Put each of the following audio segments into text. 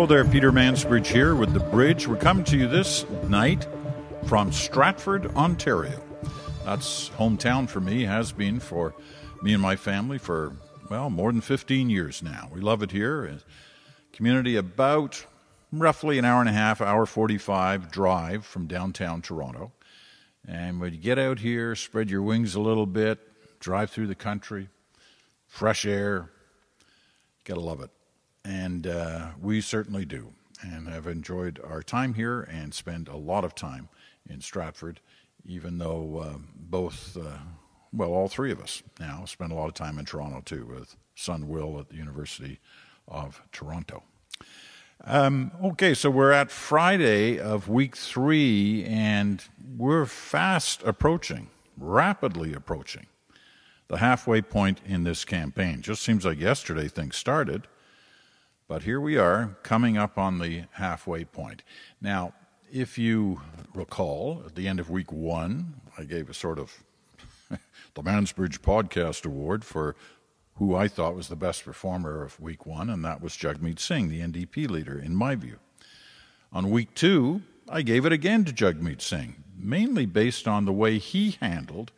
Hello there, Peter Mansbridge here with The Bridge. We're coming to you this night from Stratford, Ontario. That's hometown for me, has been for me and my family for, well, more than 15 years now. We love it here. Community about roughly an hour and a half, hour 45 drive from downtown Toronto. And when you get out here, spread your wings a little bit, drive through the country, fresh air, gotta love it. And uh, we certainly do, and have enjoyed our time here and spend a lot of time in Stratford, even though uh, both, uh, well, all three of us now spend a lot of time in Toronto too, with son Will at the University of Toronto. Um, okay, so we're at Friday of week three, and we're fast approaching, rapidly approaching the halfway point in this campaign. Just seems like yesterday things started. But here we are, coming up on the halfway point. Now, if you recall, at the end of week one, I gave a sort of the Mansbridge Podcast Award for who I thought was the best performer of week one, and that was Jagmeet Singh, the NDP leader, in my view. On week two, I gave it again to Jagmeet Singh, mainly based on the way he handled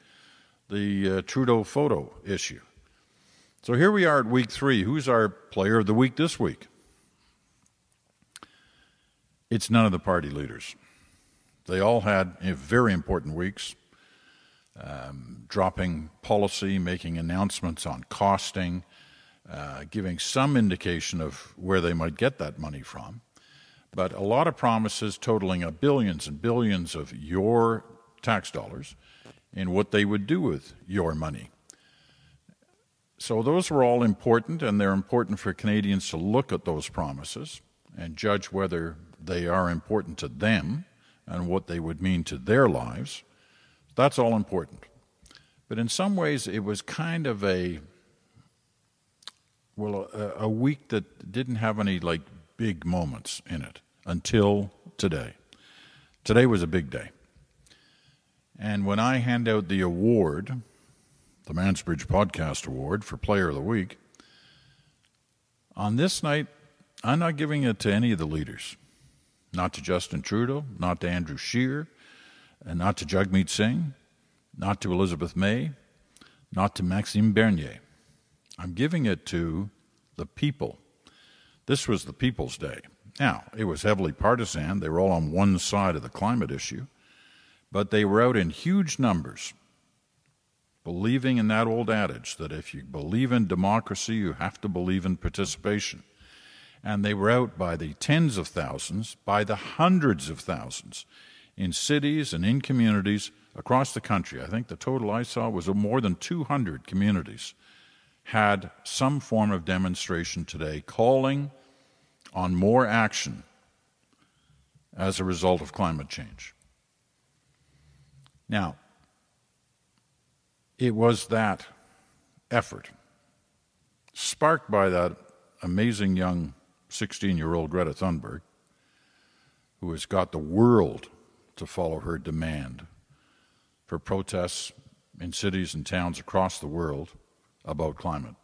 the uh, Trudeau photo issue. So here we are at week three. Who's our player of the week this week? It's none of the party leaders. They all had very important weeks, um, dropping policy, making announcements on costing, uh, giving some indication of where they might get that money from. But a lot of promises totaling billions and billions of your tax dollars and what they would do with your money. So those were all important, and they're important for Canadians to look at those promises and judge whether they are important to them and what they would mean to their lives. That's all important. But in some ways, it was kind of a well, a, a week that didn't have any like big moments in it until today. Today was a big day. And when I hand out the award the Mansbridge Podcast Award for Player of the Week. On this night, I'm not giving it to any of the leaders. Not to Justin Trudeau, not to Andrew Scheer, and not to Jagmeet Singh, not to Elizabeth May, not to Maxime Bernier. I'm giving it to the people. This was the People's Day. Now, it was heavily partisan. They were all on one side of the climate issue, but they were out in huge numbers believing in that old adage that if you believe in democracy, you have to believe in participation. And they were out by the tens of thousands, by the hundreds of thousands, in cities and in communities across the country. I think the total I saw was more than 200 communities had some form of demonstration today calling on more action as a result of climate change. Now, it was that effort, sparked by that amazing young 16 year old Greta Thunberg, who has got the world to follow her demand for protests in cities and towns across the world about climate.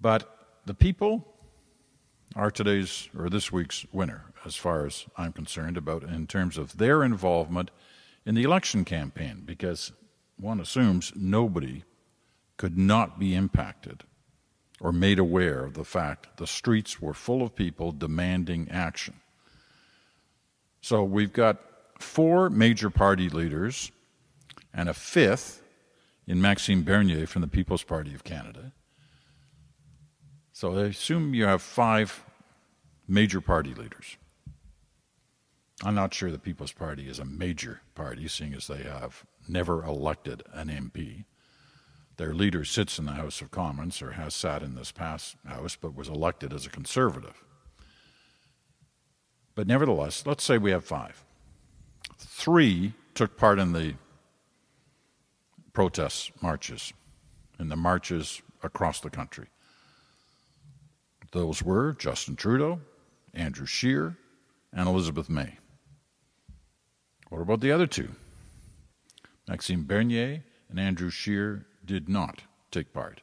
But the people are today's or this week's winner, as far as I'm concerned, about in terms of their involvement in the election campaign because one assumes nobody could not be impacted or made aware of the fact the streets were full of people demanding action. So we've got four major party leaders and a fifth in Maxime Bernier from the People's Party of Canada. So I assume you have five major party leaders. I'm not sure the People's Party is a major party, seeing as they have never elected an MP. Their leader sits in the House of Commons, or has sat in this past House, but was elected as a conservative. But nevertheless, let's say we have five. Three took part in the protests, marches, in the marches across the country. Those were Justin Trudeau, Andrew Scheer, and Elizabeth May. What about the other two? Maxime Bernier and Andrew Scheer did not take part.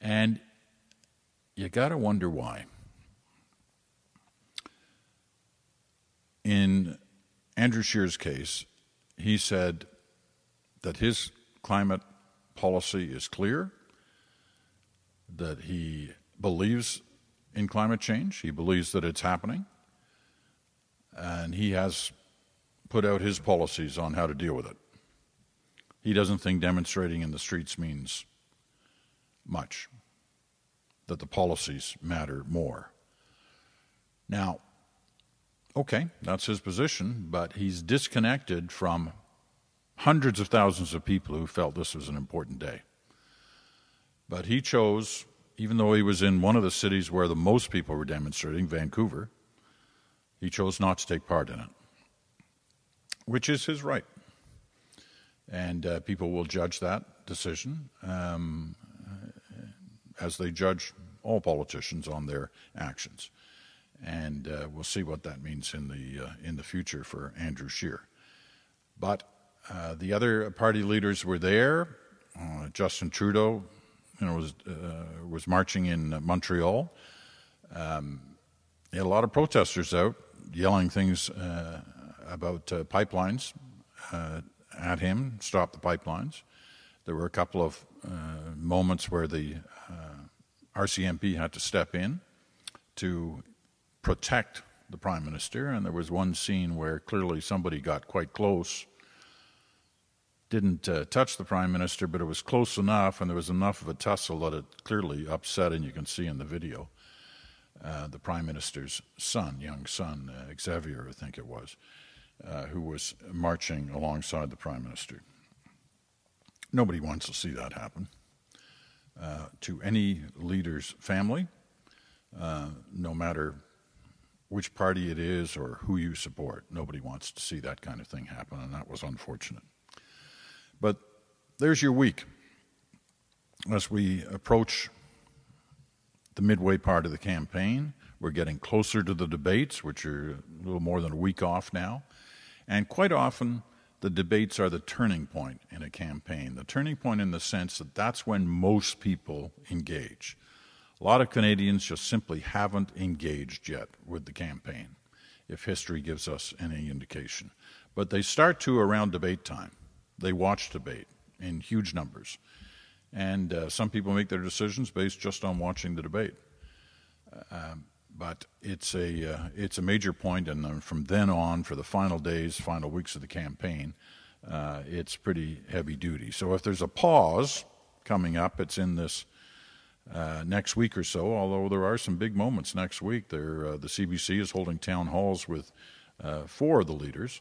And you got to wonder why. In Andrew Scheer's case, he said that his climate policy is clear, that he believes in climate change, he believes that it's happening, and he has put out his policies on how to deal with it. He doesn't think demonstrating in the streets means much, that the policies matter more. Now, okay, that's his position, but he's disconnected from hundreds of thousands of people who felt this was an important day. But he chose, even though he was in one of the cities where the most people were demonstrating, Vancouver, he chose not to take part in it, which is his right. And uh, people will judge that decision um, as they judge all politicians on their actions. And uh, we'll see what that means in the, uh, in the future for Andrew Scheer. But uh, the other party leaders were there. Uh, Justin Trudeau you know, was, uh, was marching in Montreal. Um, he had a lot of protesters out yelling things uh, about pipelines at him, stop the pipelines. There were a couple of uh, moments where the uh, RCMP had to step in to protect the prime minister, and there was one scene where clearly somebody got quite close. Didn't uh, touch the prime minister, but it was close enough, and there was enough of a tussle that it clearly upset, and you can see in the video, uh, the prime minister's son, young son, uh, Xavier, I think it was uh, who was marching alongside the prime minister. Nobody wants to see that happen uh, to any leader's family, uh, no matter which party it is or who you support. Nobody wants to see that kind of thing happen, and that was unfortunate. But there's your week. As we approach the midway part of the campaign, we're getting closer to the debates, which are a little more than a week off now. And quite often, the debates are the turning point in a campaign. The turning point in the sense that that's when most people engage. A lot of Canadians just simply haven't engaged yet with the campaign, if history gives us any indication. But they start to around debate time. They watch debate in huge numbers. And uh, some people make their decisions based just on watching the debate. Uh, but it's a uh, it's a major point, and from then on, for the final days, final weeks of the campaign, uh, it's pretty heavy duty. So if there's a pause coming up, it's in this uh, next week or so. Although there are some big moments next week. There, uh, the CBC is holding town halls with uh, four of the leaders.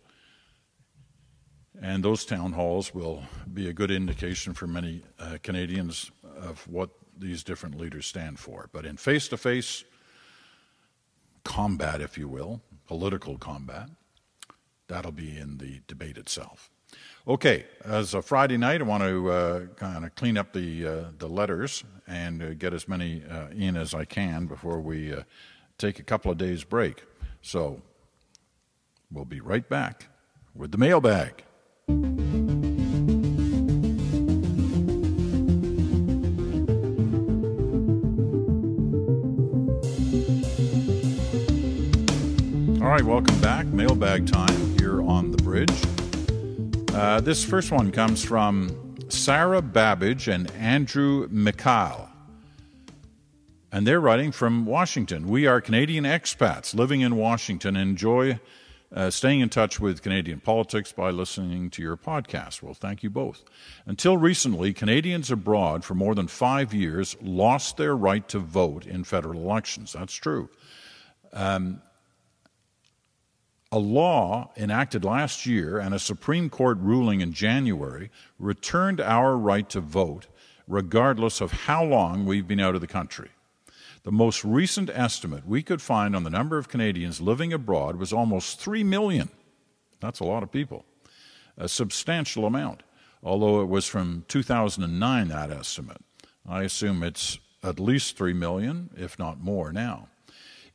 And those town halls will be a good indication for many uh, Canadians of what these different leaders stand for. But in face to face combat, if you will, political combat. That'll be in the debate itself. Okay, as a Friday night, I want to uh, kind of clean up the uh, the letters and uh, get as many uh, in as I can before we uh, take a couple of days break. So we'll be right back with the mailbag. All right, welcome back. Mailbag time here on the bridge. Uh, this first one comes from Sarah Babbage and Andrew McCall. And they're writing from Washington. We are Canadian expats living in Washington enjoy uh, staying in touch with Canadian politics by listening to your podcast. Well, thank you both. Until recently, Canadians abroad for more than five years lost their right to vote in federal elections. That's true. Um, a law enacted last year and a Supreme Court ruling in January returned our right to vote regardless of how long we've been out of the country. The most recent estimate we could find on the number of Canadians living abroad was almost 3 million. That's a lot of people, a substantial amount, although it was from 2009, that estimate. I assume it's at least 3 million, if not more now.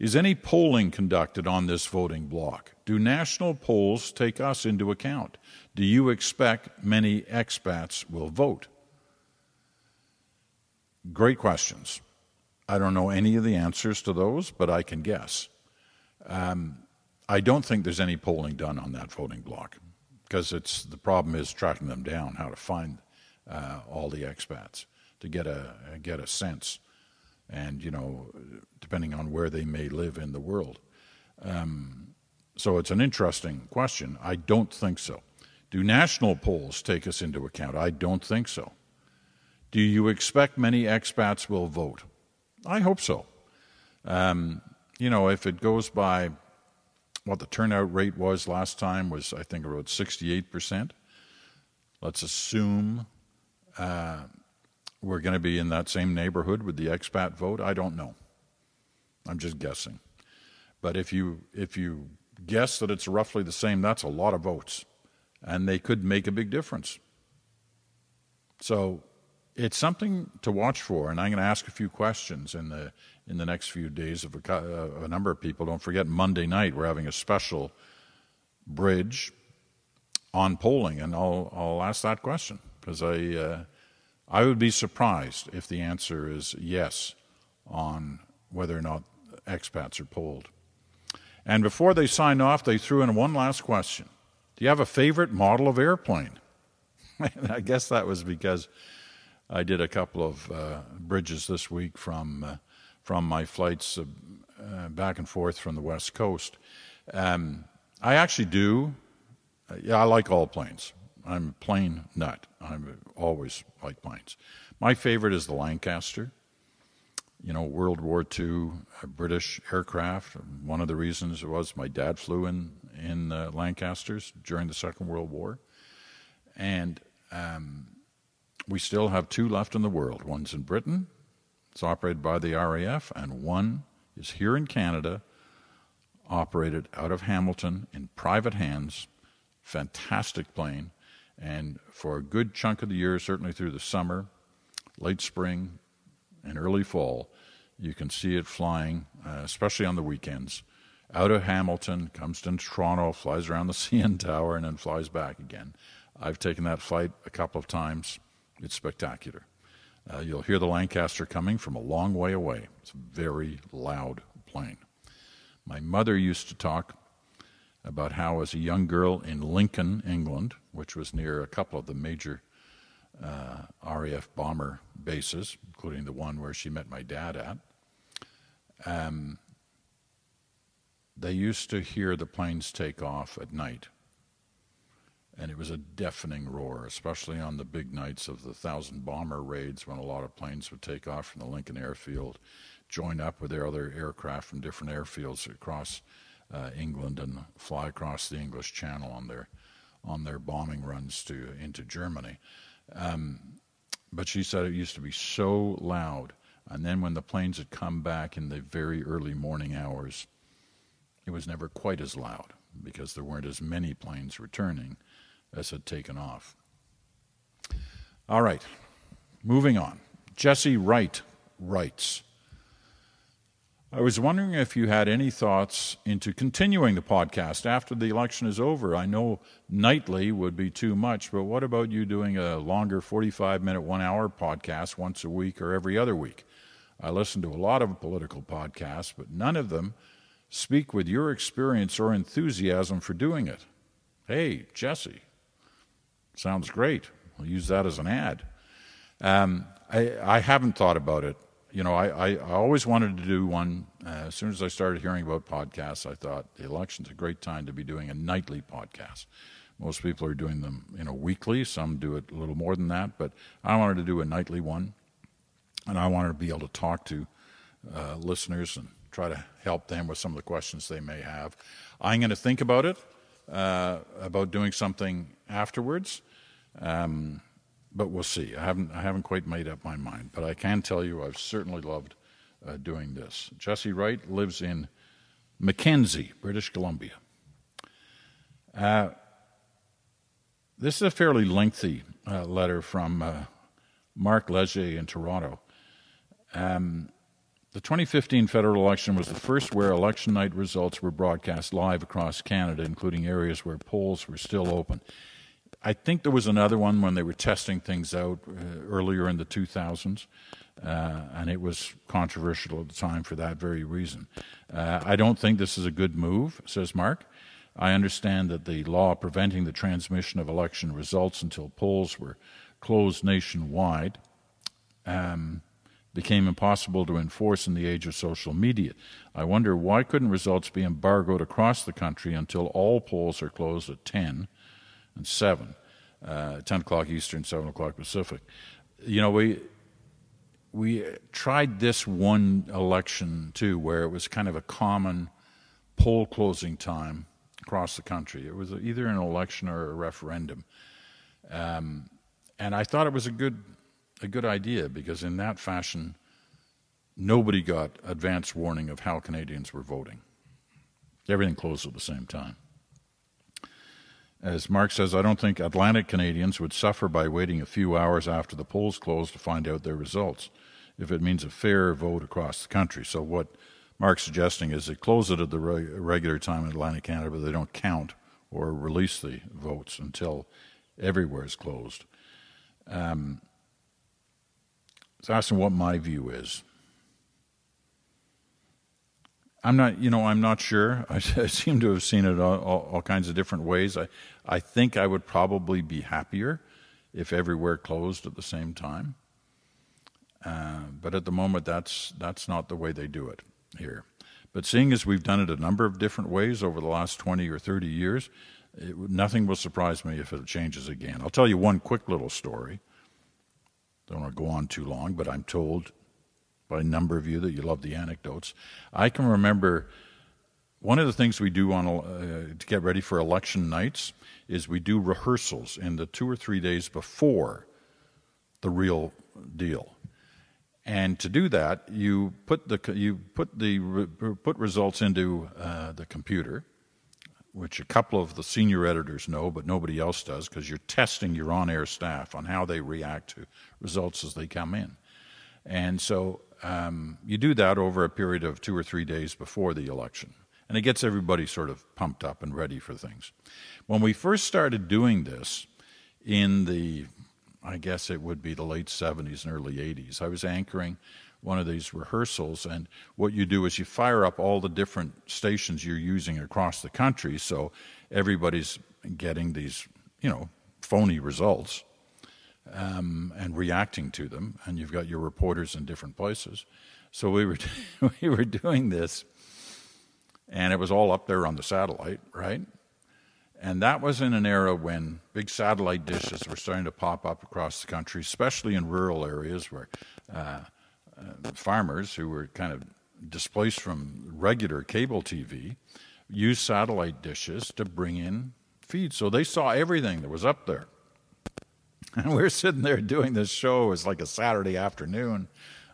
Is any polling conducted on this voting block? Do national polls take us into account? Do you expect many expats will vote? Great questions. I don't know any of the answers to those, but I can guess. Um, I don't think there's any polling done on that voting block because it's the problem is tracking them down, how to find uh, all the expats to get a get a sense, and you know, depending on where they may live in the world. Um, so it's an interesting question. I don't think so. Do national polls take us into account? I don't think so. Do you expect many expats will vote? I hope so. Um, you know, if it goes by what the turnout rate was last time was, I think, about 68%. Let's assume uh, we're going to be in that same neighborhood with the expat vote. I don't know. I'm just guessing. But if you if you guess that it's roughly the same, that's a lot of votes, and they could make a big difference. So it's something to watch for, and I'm going to ask a few questions in the in the next few days of a, uh, a number of people. Don't forget Monday night we're having a special bridge on polling, and I'll I'll ask that question because I uh, I would be surprised if the answer is yes on whether or not expats are polled. And before they signed off, they threw in one last question: Do you have a favorite model of airplane? I guess that was because I did a couple of uh, bridges this week from uh, from my flights uh, uh, back and forth from the west coast. Um, I actually do. Uh, yeah, I like all planes. I'm a plane nut. I'm always like planes. My favorite is the Lancaster. You know, World War II British aircraft. One of the reasons was my dad flew in in Lancasters during the Second World War, and um, we still have two left in the world. One's in Britain, it's operated by the RAF, and one is here in Canada, operated out of Hamilton in private hands. Fantastic plane, and for a good chunk of the year, certainly through the summer, late spring, and early fall, you can see it flying, uh, especially on the weekends, out of Hamilton, comes to Toronto, flies around the CN Tower, and then flies back again. I've taken that flight a couple of times. It's spectacular. Uh, you'll hear the Lancaster coming from a long way away. It's a very loud plane. My mother used to talk about how, as a young girl in Lincoln, England, which was near a couple of the major uh, RAF bomber bases, including the one where she met my dad at, um, they used to hear the planes take off at night. And it was a deafening roar, especially on the big nights of the thousand bomber raids when a lot of planes would take off from the Lincoln airfield, join up with their other aircraft from different airfields across uh, England, and fly across the English Channel on their on their bombing runs to into Germany. Um, but she said it used to be so loud, and then when the planes had come back in the very early morning hours, it was never quite as loud because there weren't as many planes returning as had taken off. All right, moving on. Jesse Wright writes I was wondering if you had any thoughts into continuing the podcast after the election is over. I know nightly would be too much, but what about you doing a longer 45 minute, one hour podcast once a week or every other week? I listen to a lot of political podcasts, but none of them speak with your experience or enthusiasm for doing it. Hey, Jesse, Sounds great. I'll use that as an ad. Um, I, I, haven't thought about it. You know, I, I, I always wanted to do one. Uh, as soon as I started hearing about podcasts, I thought the election's a great time to be doing a nightly podcast. Most people are doing them, you know, weekly. Some do it a little more than that, but I wanted to do a nightly one, and I wanted to be able to talk to uh, listeners and try to help them with some of the questions they may have. I'm going to think about it uh, about doing something afterwards. Um, but we'll see. I haven't, I haven't quite made up my mind. But I can tell you I've certainly loved uh, doing this. Jesse Wright lives in Mackenzie, British Columbia. Uh, this is a fairly lengthy uh, letter from uh, Mark Leger in Toronto. Um, the 2015 federal election was the first where election night results were broadcast live across Canada, including areas where polls were still open. I think there was another one when they were testing things out uh, earlier in the 2000s, uh, and it was controversial at the time for that very reason. Uh, I don't think this is a good move, says Mark. I understand that the law preventing the transmission of election results until polls were closed nationwide um, became impossible to enforce in the age of social media. I wonder why couldn't results be embargoed across the country until all polls are closed at 10 and 7, uh, 10 o'clock Eastern, 7 o'clock Pacific. You know, we we tried this one election too, where it was kind of a common poll closing time across the country. It was either an election or a referendum, um, and I thought it was a good a good idea because in that fashion, nobody got advance warning of how Canadians were voting. Everything closed at the same time. As Mark says, I don't think Atlantic Canadians would suffer by waiting a few hours after the polls close to find out their results if it means a fair vote across the country. So, what Mark's suggesting is they close it at the regular time in Atlantic Canada, but they don't count or release the votes until everywhere is closed. Um, so asking what my view is. I'm not, you know, I'm not sure. I, I seem to have seen it all, all, all, kinds of different ways. I, I think I would probably be happier if everywhere closed at the same time. Uh, but at the moment, that's that's not the way they do it here. But seeing as we've done it a number of different ways over the last 20 or 30 years, it, nothing will surprise me if it changes again. I'll tell you one quick little story. Don't want to go on too long, but I'm told by a number of you that you love the anecdotes. I can remember one of the things we do on uh, to get ready for election nights is we do rehearsals in the two or three days before the real deal. And to do that, you put the you put the put results into uh, the computer, which a couple of the senior editors know, but nobody else does, because you're testing your on-air staff on how they react to results as they come in. And so um, you do that over a period of two or three days before the election, and it gets everybody sort of pumped up and ready for things. When we first started doing this in the I guess it would be the late 70s and early 80s. I was anchoring one of these rehearsals, and what you do is you fire up all the different stations you're using across the country, so everybody's getting these, you know, phony results um, and reacting to them, and you've got your reporters in different places. So we were we were doing this, and it was all up there on the satellite, right? And that was in an era when big satellite dishes were starting to pop up across the country, especially in rural areas where uh, uh, farmers who were kind of displaced from regular cable TV used satellite dishes to bring in feed. So they saw everything that was up there. And we are sitting there doing this show. It was like a Saturday afternoon,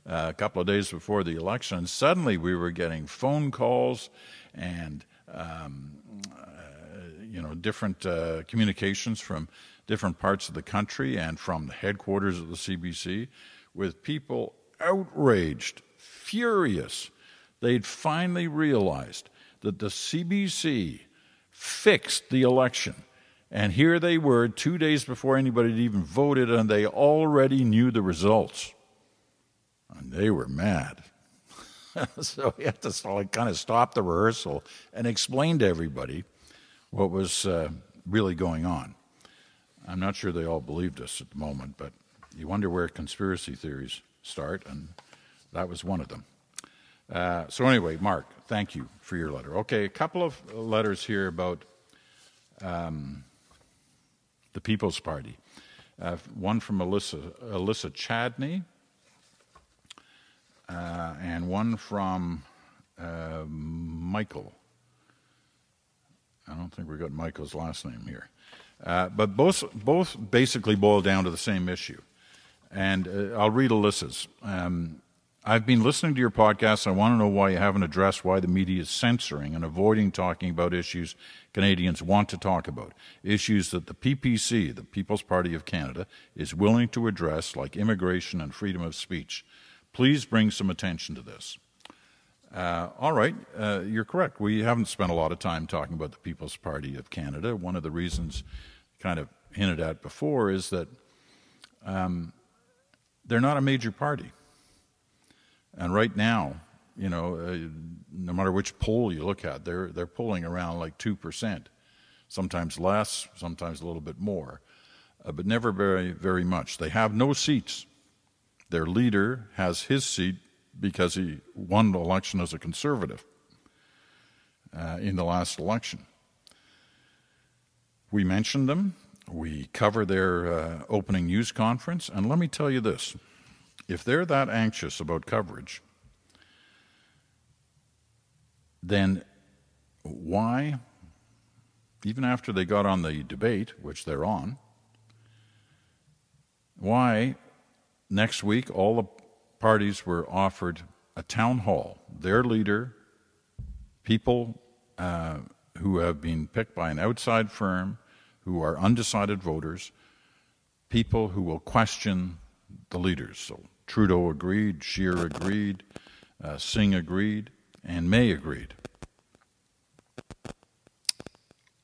uh, a couple of days before the election. Suddenly we were getting phone calls and um, you know, different uh, communications from different parts of the country and from the headquarters of the CBC with people outraged, furious. They'd finally realized that the CBC fixed the election. And here they were, two days before anybody had even voted, and they already knew the results. And they were mad. so we had to kind of stop the rehearsal and explain to everybody what was uh, really going on. I'm not sure they all believed us at the moment, but you wonder where conspiracy theories start, and that was one of them. Uh, so, anyway, Mark, thank you for your letter. Okay, a couple of letters here about um, the People's Party. Uh, one from Alyssa, Alyssa Chadney, uh, and one from uh, Michael. I don't think we got Michael's last name here. Uh, but both, both basically boil down to the same issue. And uh, I'll read Alyssa's. Um, I've been listening to your podcast. I want to know why you haven't addressed why the media is censoring and avoiding talking about issues Canadians want to talk about. Issues that the PPC, the People's Party of Canada, is willing to address, like immigration and freedom of speech. Please bring some attention to this. Uh, all right, uh, you're correct. We haven't spent a lot of time talking about the People's Party of Canada. One of the reasons kind of hinted at before, is that um, they're not a major party. And right now, you know, uh, no matter which poll you look at, they're they're polling around like two percent, sometimes less, sometimes a little bit more, uh, but never very very much. They have no seats. Their leader has his seat because he won the election as a conservative uh, in the last election. We mentioned them. We cover their uh, opening news conference, and let me tell you this: if they're that anxious about coverage then why, even after they got on the debate, which they're on, why next week all the parties were offered a town hall, their leader, people uh, who have been picked by an outside firm, who are undecided voters, people who will question the leaders. So Trudeau agreed, Scheer agreed, uh, Singh agreed and May agreed.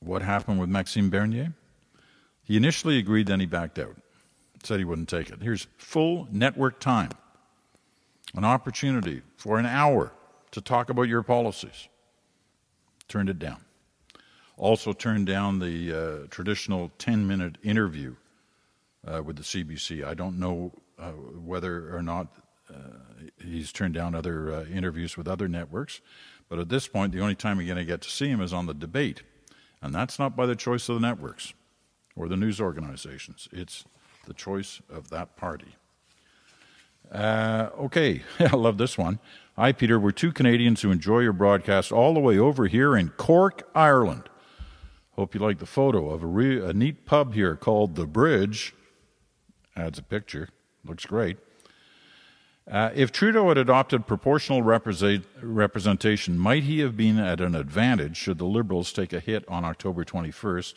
What happened with Maxime Bernier? He initially agreed, then he backed out, said he wouldn't take it. Here's full network time, an opportunity for an hour to talk about your policies. Turned it down. Also turned down the uh, traditional 10 minute interview uh, with the CBC. I don't know uh, whether or not uh, he's turned down other uh, interviews with other networks. But at this point, the only time you're going to get to see him is on the debate. And that's not by the choice of the networks or the news organizations, it's the choice of that party. Uh, okay, I love this one. Hi, Peter. We're two Canadians who enjoy your broadcast all the way over here in Cork, Ireland. Hope you like the photo of a, re- a neat pub here called The Bridge. Adds a picture. Looks great. Uh, if Trudeau had adopted proportional represent- representation, might he have been at an advantage should the Liberals take a hit on October 21st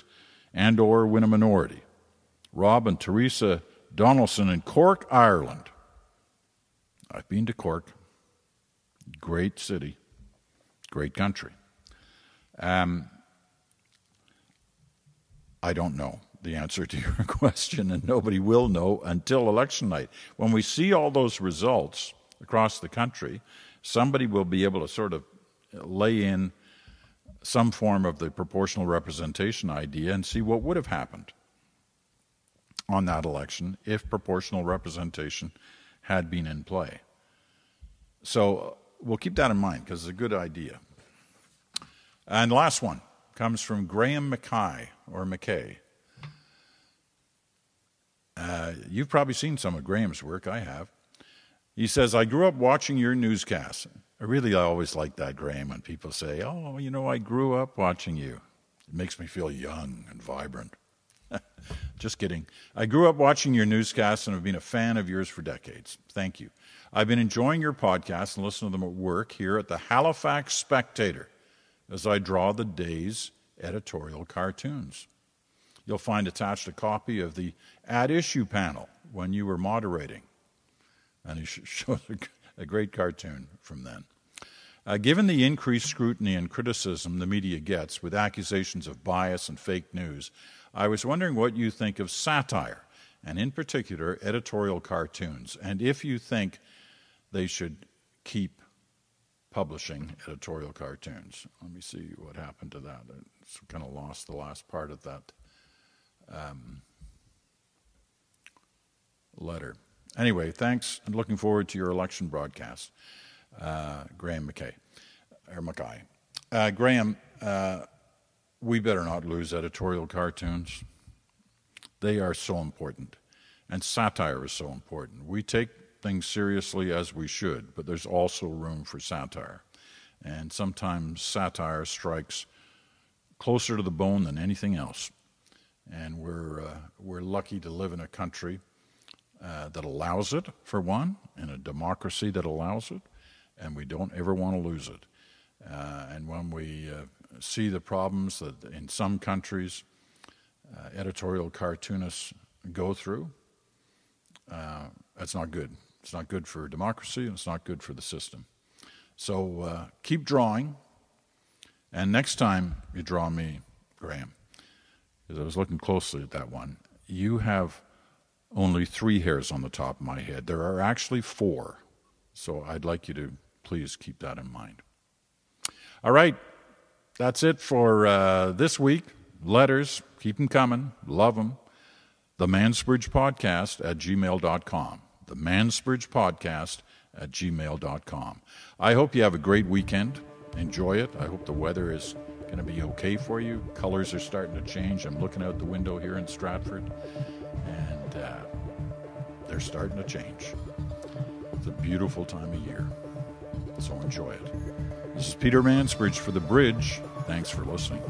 and or win a minority? Rob and Teresa Donaldson in Cork, Ireland. I've been to Cork. Great city, great country. Um, I don't know the answer to your question, and nobody will know until election night. When we see all those results across the country, somebody will be able to sort of lay in some form of the proportional representation idea and see what would have happened on that election if proportional representation had been in play. So we'll keep that in mind because it's a good idea. And last one comes from Graham Mackay or McKay. Uh, you've probably seen some of Graham's work. I have. He says, I grew up watching your newscasts. I really always like that, Graham, when people say, Oh, you know, I grew up watching you. It makes me feel young and vibrant. Just kidding. I grew up watching your newscasts and have been a fan of yours for decades. Thank you. I've been enjoying your podcasts and listening to them at work here at the Halifax Spectator as I draw the day's editorial cartoons. You'll find attached a copy of the at issue panel when you were moderating. And he shows a great cartoon from then. Uh, given the increased scrutiny and criticism the media gets with accusations of bias and fake news, I was wondering what you think of satire, and in particular, editorial cartoons, and if you think they should keep publishing editorial cartoons. Let me see what happened to that. It's kind of lost the last part of that um, letter. Anyway, thanks, and looking forward to your election broadcast, uh, Graham McKay or Mackay. Uh, Graham, uh, we better not lose editorial cartoons. They are so important, and satire is so important. We take things seriously as we should, but there's also room for satire, and sometimes satire strikes closer to the bone than anything else and we're uh, we're lucky to live in a country uh, that allows it for one, in a democracy that allows it, and we don't ever want to lose it. Uh, and when we uh, see the problems that in some countries uh, editorial cartoonists go through, uh, that's not good. It's not good for democracy, and it's not good for the system. So keep drawing, and next time you draw me, Graham as I was looking closely at that one, you have only three hairs on the top of my head. There are actually four. So I'd like you to please keep that in mind. All right. That's it for uh, this week. Letters, keep them coming. Love them. The Mansbridge Podcast at gmail.com. The Mansbridge Podcast at gmail.com. I hope you have a great weekend. Enjoy it. I hope the weather is going to be okay for you. Colors are starting to change. I'm looking out the window here in Stratford, and uh, they're starting to change. It's a beautiful time of year, so enjoy it. This is Peter Mansbridge for The Bridge. Thanks for listening.